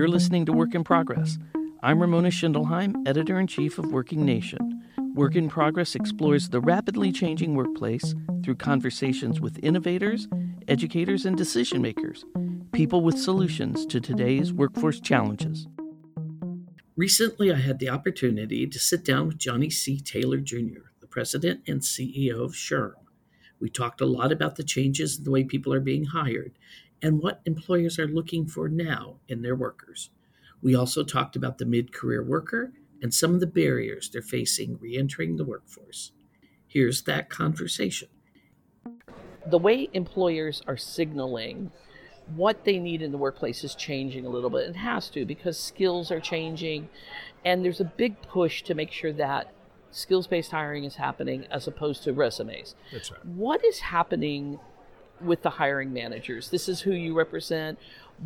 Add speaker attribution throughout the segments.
Speaker 1: You're listening to Work in Progress. I'm Ramona Schindelheim, editor in chief of Working Nation. Work in Progress explores the rapidly changing workplace through conversations with innovators, educators, and decision makers, people with solutions to today's workforce challenges. Recently, I had the opportunity to sit down with Johnny C. Taylor Jr., the president and CEO of SHRM. We talked a lot about the changes in the way people are being hired and what employers are looking for now in their workers. We also talked about the mid career worker and some of the barriers they're facing re entering the workforce. Here's that conversation. The way employers are signaling what they need in the workplace is changing a little bit. It has to because skills are changing, and there's a big push to make sure that skills based hiring is happening as opposed to resumes.
Speaker 2: That's right.
Speaker 1: What is happening with the hiring managers? This is who you represent.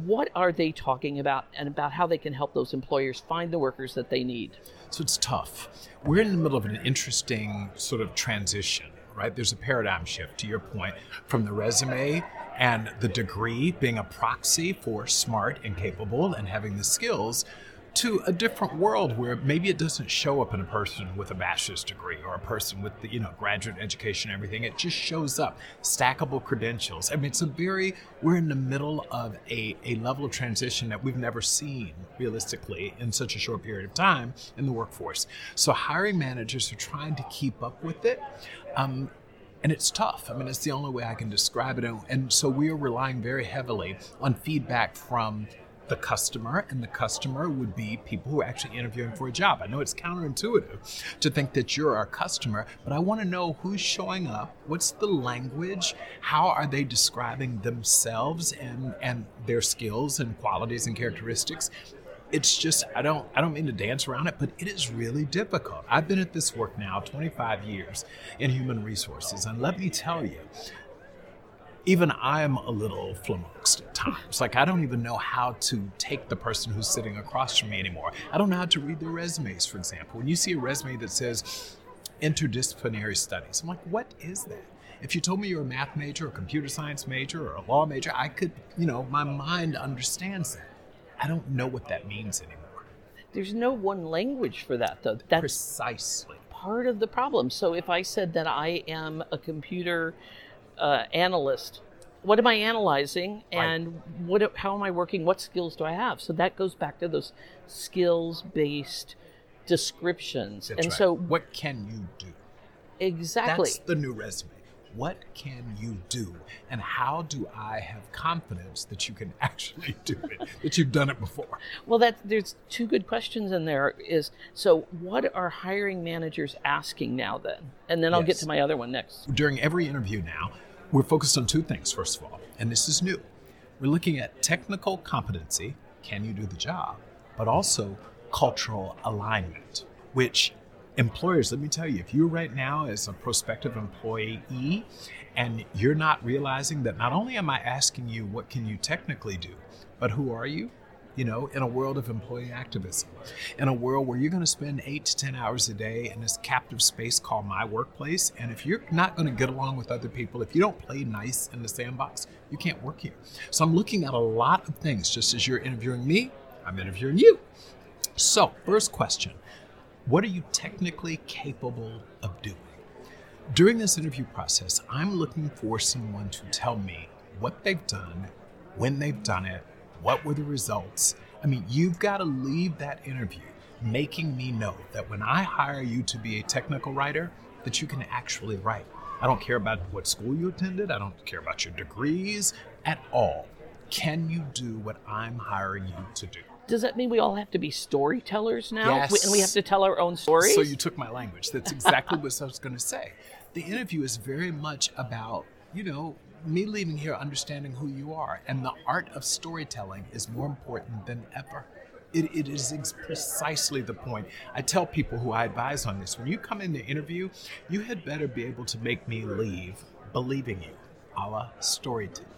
Speaker 1: What are they talking about and about how they can help those employers find the workers that they need?
Speaker 2: So it's tough. We're in the middle of an interesting sort of transition, right? There's a paradigm shift, to your point, from the resume and the degree being a proxy for smart and capable and having the skills to a different world where maybe it doesn't show up in a person with a bachelor's degree or a person with the you know graduate education and everything it just shows up stackable credentials i mean it's a very we're in the middle of a, a level of transition that we've never seen realistically in such a short period of time in the workforce so hiring managers are trying to keep up with it um, and it's tough. I mean, it's the only way I can describe it. And so we are relying very heavily on feedback from the customer, and the customer would be people who are actually interviewing for a job. I know it's counterintuitive to think that you're our customer, but I want to know who's showing up, what's the language, how are they describing themselves and, and their skills and qualities and characteristics. It's just I don't I don't mean to dance around it, but it is really difficult. I've been at this work now 25 years in human resources, and let me tell you, even I'm a little flummoxed at times. Like, I don't even know how to take the person who's sitting across from me anymore. I don't know how to read their resumes, for example. When you see a resume that says interdisciplinary studies, I'm like, what is that? If you told me you're a math major, a computer science major, or a law major, I could, you know, my mind understands that. I don't know what that means anymore.
Speaker 1: There's no one language for that, though. That's
Speaker 2: precisely
Speaker 1: part of the problem. So if I said that I am a computer uh, analyst. What am I analyzing, and right. what? How am I working? What skills do I have? So that goes back to those skills-based descriptions.
Speaker 2: That's
Speaker 1: and
Speaker 2: right.
Speaker 1: so,
Speaker 2: what can you do?
Speaker 1: Exactly.
Speaker 2: That's the new resume. What can you do, and how do I have confidence that you can actually do it? that you've done it before?
Speaker 1: Well, that there's two good questions in there. Is so, what are hiring managers asking now? Then, and then I'll yes. get to my other one next.
Speaker 2: During every interview now, we're focused on two things, first of all, and this is new. We're looking at technical competency can you do the job? But also cultural alignment, which employers, let me tell you, if you're right now as a prospective employee and you're not realizing that not only am I asking you what can you technically do, but who are you? you know, in a world of employee activism, in a world where you're going to spend eight to 10 hours a day in this captive space called my workplace. And if you're not going to get along with other people, if you don't play nice in the sandbox, you can't work here. So I'm looking at a lot of things. Just as you're interviewing me, I'm interviewing you. So, first question What are you technically capable of doing? During this interview process, I'm looking for someone to tell me what they've done, when they've done it, what were the results? I mean, you've got to leave that interview making me know that when I hire you to be a technical writer, that you can actually write. I don't care about what school you attended, I don't care about your degrees at all. Can you do what I'm hiring you to do?
Speaker 1: Does that mean we all have to be storytellers now?
Speaker 2: Yes.
Speaker 1: And we have to tell our own stories?
Speaker 2: So you took my language. That's exactly what I was going to say. The interview is very much about, you know, me leaving here understanding who you are. And the art of storytelling is more important than ever. It, it is precisely the point. I tell people who I advise on this when you come in to interview, you had better be able to make me leave believing you, a la storytelling.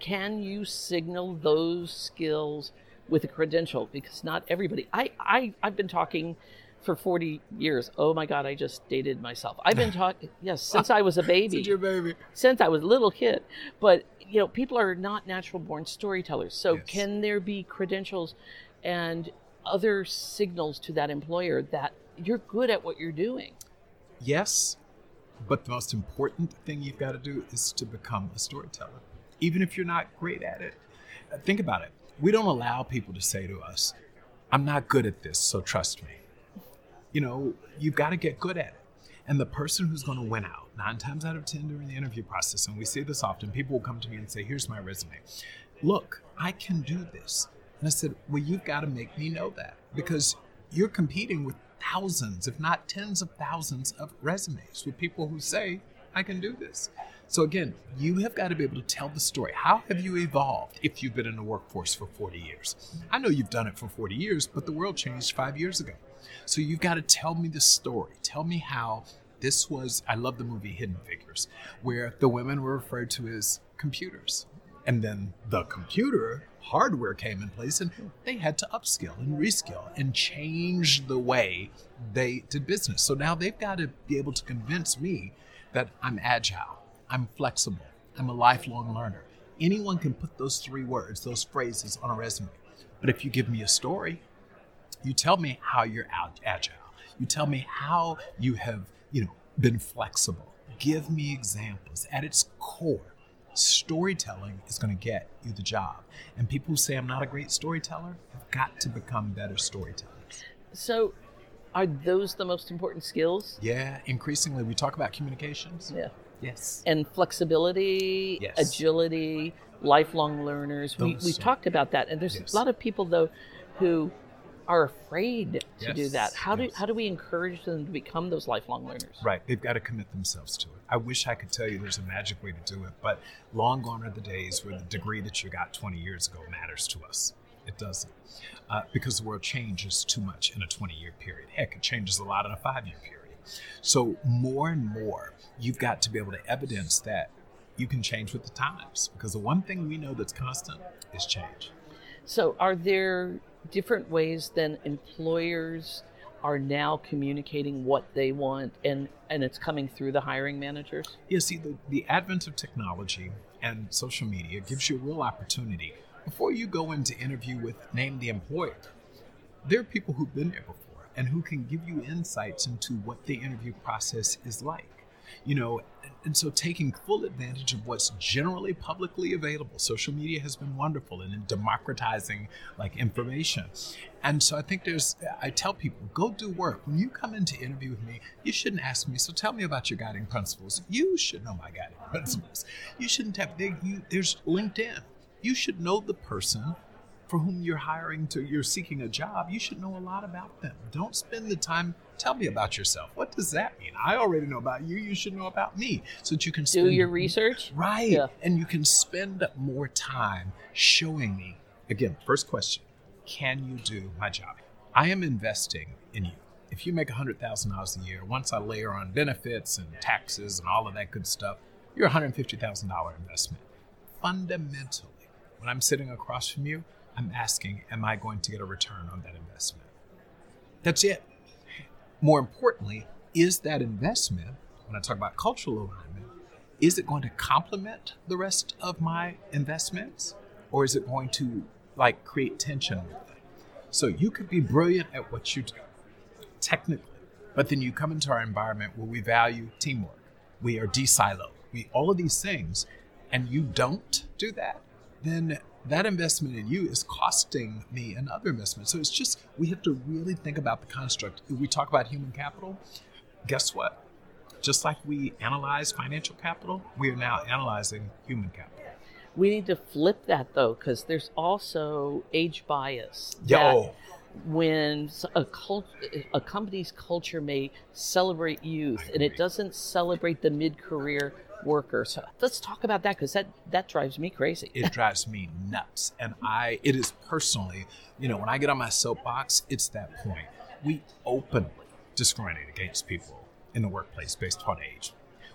Speaker 1: Can you signal those skills with a credential? Because not everybody. I, I, I've been talking for 40 years. Oh my God, I just dated myself. I've been talking, yes, since I was a baby.
Speaker 2: Since your baby.
Speaker 1: Since I was a little kid. But, you know, people are not natural born storytellers. So
Speaker 2: Yes.
Speaker 1: can there be credentials and other signals to that employer that you're good at what you're doing?
Speaker 2: Yes, but the most important thing you've got to do is to become a storyteller, even if you're not great at it. Uh, Think about it. We don't allow people to say to us, I'm not good at this, so trust me. You know, you've got to get good at it. And the person who's going to win out, nine times out of 10 during the interview process, and we see this often, people will come to me and say, Here's my resume. Look, I can do this. And I said, Well, you've got to make me know that because you're competing with thousands, if not tens of thousands of resumes with people who say, I can do this. So again, you have got to be able to tell the story. How have you evolved if you've been in the workforce for 40 years? I know you've done it for 40 years, but the world changed five years ago. So you've got to tell me the story. Tell me how this was. I love the movie Hidden Figures, where the women were referred to as computers. And then the computer hardware came in place and they had to upskill and reskill and change the way they did business. So now they've got to be able to convince me that I'm agile, I'm flexible, I'm a lifelong learner. Anyone can put those three words, those phrases on a resume. But if you give me a story, you tell me how you're agile. You tell me how you have, you know, been flexible. Give me examples. At its core, storytelling is going to get you the job. And people who say I'm not a great storyteller have got to become better storytellers.
Speaker 1: So are those the most important skills?
Speaker 2: Yeah, increasingly we talk about communications.
Speaker 1: Yeah.
Speaker 2: Yes.
Speaker 1: and flexibility,
Speaker 2: Yes.
Speaker 1: agility, lifelong learners. We,
Speaker 2: Those
Speaker 1: we
Speaker 2: are-
Speaker 1: talked about that, and there's
Speaker 2: Yes.
Speaker 1: a lot of people though who are afraid to do that. How do how do we encourage them to become those lifelong learners?
Speaker 2: Right. They've got to commit themselves to it. I wish I could tell you there's a magic way to do it, but long gone are the days where the degree that you got 20 years ago matters to us. It doesn't. Uh, because the world changes too much in a 20 year period. Heck, it changes a lot in a five year period. So, more and more, you've got to be able to evidence that you can change with the times. Because the one thing we know that's constant is change.
Speaker 1: So, are there different ways then employers are now communicating what they want, and and it's coming through the hiring managers?
Speaker 2: Yeah, see, the, the advent of technology and social media gives you a real opportunity. Before you go into interview with Name the Employer, there are people who've been there before and who can give you insights into what the interview process is like. You know, and, so taking full advantage of what's generally publicly available. Social media has been wonderful in democratizing like information. And so I think there's I tell people, go do work. When you come in to interview with me, you shouldn't ask me, so tell me about your guiding principles. You should know my guiding principles. You shouldn't have there, you, there's LinkedIn. You should know the person for whom you're hiring to you're seeking a job. You should know a lot about them. Don't spend the time tell me about yourself. What does that mean? I already know about you. You should know about me. So that you can
Speaker 1: Do your research.
Speaker 2: right.
Speaker 1: Yeah.
Speaker 2: and you can spend more time showing me. Again first question can you do my job? I am investing in you. If you make $100000 a year once i layer on benefits and taxes and all of that good stuff you're a $150000 investment. Fundamentally when i'm sitting across from you i'm asking am i going to get a return on that investment that's it more importantly, is that investment, when I talk about cultural alignment, is it going to complement the rest of my investments? Or is it going to like create tension? So you could be brilliant at what you do, technically, but then you come into our environment where we value teamwork. We are de-siloed. We all of these things, and you don't do that, then that investment in you is costing me another investment. So it's just we have to really think about the construct. If we talk about human capital, guess what? Just like we analyze financial capital, we are now analyzing human capital.
Speaker 1: We need to flip that though, because there's also age bias.
Speaker 2: Yo,
Speaker 1: when a cult, a company's culture may celebrate youth, and it doesn't celebrate the mid-career worker. So let's talk about that because that that drives me crazy.
Speaker 2: it drives me nuts. And I, it is personally, you know, when I get on my soapbox, it's that point. We openly discriminate against people in the workplace based upon age.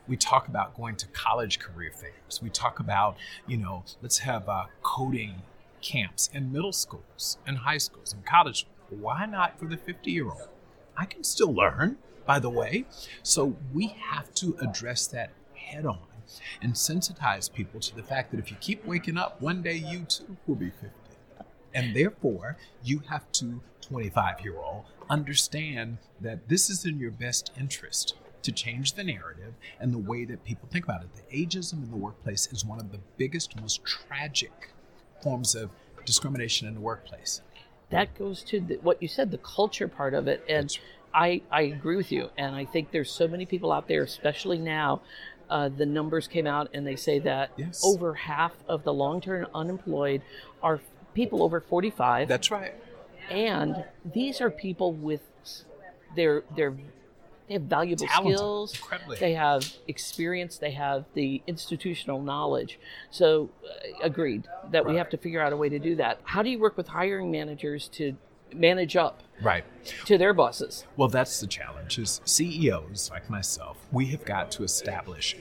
Speaker 2: We talk about going to college career fairs. We talk about, you know, let's have uh, coding camps in middle schools and high schools and college. Why not for the 50 year old? I can still learn, by the way. So we have to address that head on and sensitize people to the fact that if you keep waking up, one day you too will be 50. And therefore, you have to, 25 year old, understand that this is in your best interest to change the narrative and the way that people think about it. The ageism in the workplace is one of the biggest, most tragic forms of discrimination in the workplace.
Speaker 1: That goes to the, what you said, the culture part of it. And I, I agree with you. And I think there's so many people out there, especially now. Uh, the numbers came out and they say that
Speaker 2: Yes.
Speaker 1: over half of the long term unemployed are people over 45.
Speaker 2: That's right.
Speaker 1: and these are people with their their they have valuable
Speaker 2: Talented,
Speaker 1: skills
Speaker 2: incredibly.
Speaker 1: they have experience they have the institutional knowledge so uh, agreed that we have to figure out a way to do that how do you work with hiring managers to manage up
Speaker 2: Right.
Speaker 1: to their bosses
Speaker 2: Well, that's the challenge. Is CEOs like myself, we have got to establish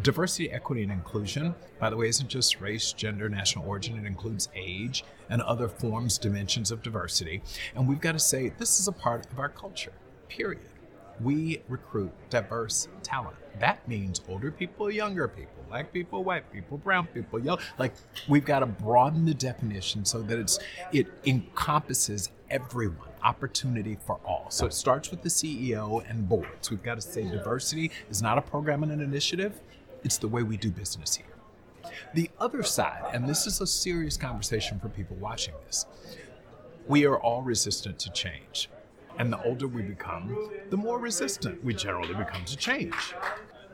Speaker 2: diversity, equity, and inclusion. By the way, isn't just race, gender, national origin. It includes age and other forms, dimensions of diversity. And we've got to say this is a part of our culture. Period. We recruit diverse talent. That means older people, younger people, black people, white people, brown people, yellow. Like we've got to broaden the definition so that it's it encompasses everyone, opportunity for all. So it starts with the CEO and boards. We've got to say diversity is not a program and an initiative, it's the way we do business here. The other side, and this is a serious conversation for people watching this, we are all resistant to change. And the older we become, the more resistant we generally become to change.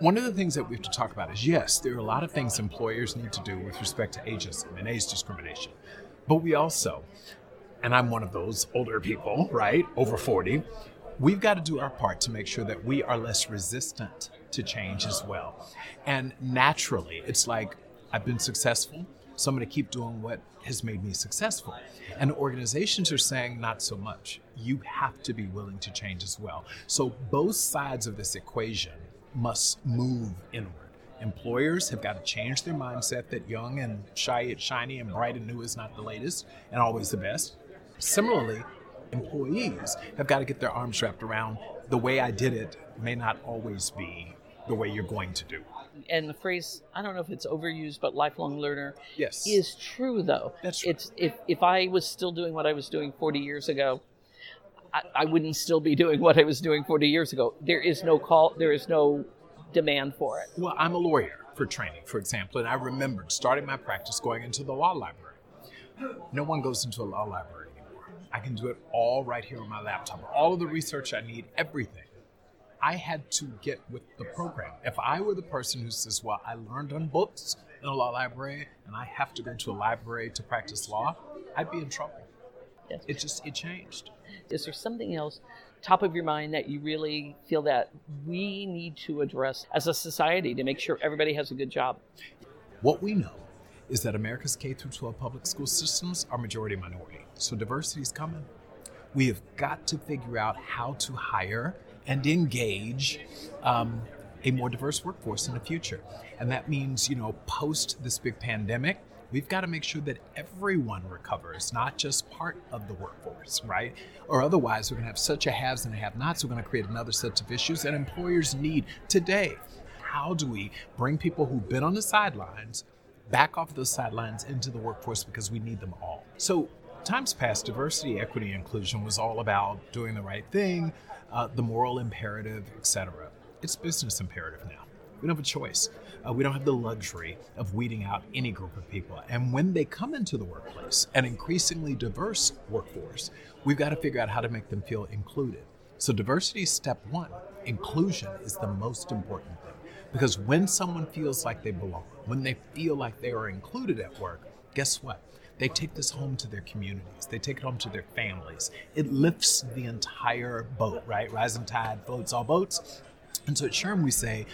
Speaker 2: One of the things that we have to talk about is yes, there are a lot of things employers need to do with respect to ageism and age discrimination. But we also, and I'm one of those older people, right, over 40, we've got to do our part to make sure that we are less resistant to change as well. And naturally, it's like I've been successful, so I'm going to keep doing what has made me successful. And organizations are saying not so much. You have to be willing to change as well. So both sides of this equation must move inward. Employers have got to change their mindset that young and shy, shiny and bright and new is not the latest and always the best. Similarly, employees have got to get their arms wrapped around the way I did it may not always be the way you're going to do.
Speaker 1: And the phrase i don't know if it's overused but lifelong learner
Speaker 2: Yes.
Speaker 1: is true though
Speaker 2: That's right.
Speaker 1: it's if if i was still doing what i was doing 40 years ago I, I wouldn't still be doing what i was doing 40 years ago there is no call there is no demand for it
Speaker 2: Well, I'm a lawyer for training, for example, and I remembered starting my practice going into the law library. No one goes into a law library anymore. I can do it all right here on my laptop. All of the research I need, everything. I had to get with the program. If I were the person who says, Well, I learned on books in a law library and I have to go to a library to practice law, I'd be in trouble.
Speaker 1: Yes.
Speaker 2: It just it changed.
Speaker 1: is there something else top of your mind that you really feel that we need to address as a society to make sure everybody has a good job
Speaker 2: What we know is that America's K through 12 public school systems are majority minority. So diversity is coming. We have got to figure out how to hire and engage um, a more diverse workforce in the future. And that means, you know, post this big pandemic, we've got to make sure that everyone recovers, not just part of the workforce, right? Or otherwise, we're going to have such a haves and a have nots. We're going to create another set of issues that employers need today. How do we bring people who've been on the sidelines back off those sidelines into the workforce because we need them all? So, times past, diversity, equity, inclusion was all about doing the right thing, uh, the moral imperative, etc. It's business imperative now. We don't have a choice. Uh, we don't have the luxury of weeding out any group of people. And when they come into the workplace, an increasingly diverse workforce, we've got to figure out how to make them feel included. So, diversity is step one. Inclusion is the most important thing. Because when someone feels like they belong, when they feel like they are included at work, guess what? They take this home to their communities. They take it home to their families. It lifts the entire boat, right? Rising tide floats all boats. And so at SHRM, we say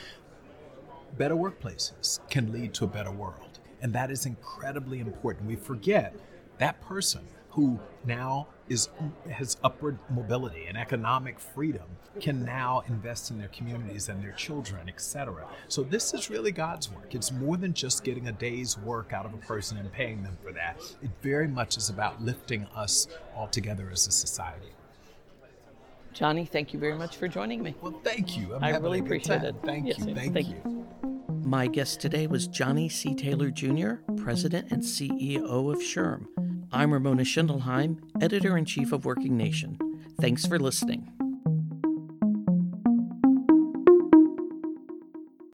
Speaker 2: better workplaces can lead to a better world. And that is incredibly important. We forget that person who now is has upward mobility and economic freedom can now invest in their communities and their children etc so this is really god's work it's more than just getting a day's work out of a person and paying them for that it very much is about lifting us all together as a society
Speaker 1: johnny thank you very much for joining me
Speaker 2: well thank you I'm
Speaker 1: i really appreciate
Speaker 2: time.
Speaker 1: it
Speaker 2: thank
Speaker 1: yes,
Speaker 2: you thank,
Speaker 1: thank you.
Speaker 2: you.
Speaker 1: My guest today was Johnny C. Taylor Jr., President and CEO of SHRM. I'm Ramona Schindelheim, editor in chief of Working Nation. Thanks for listening.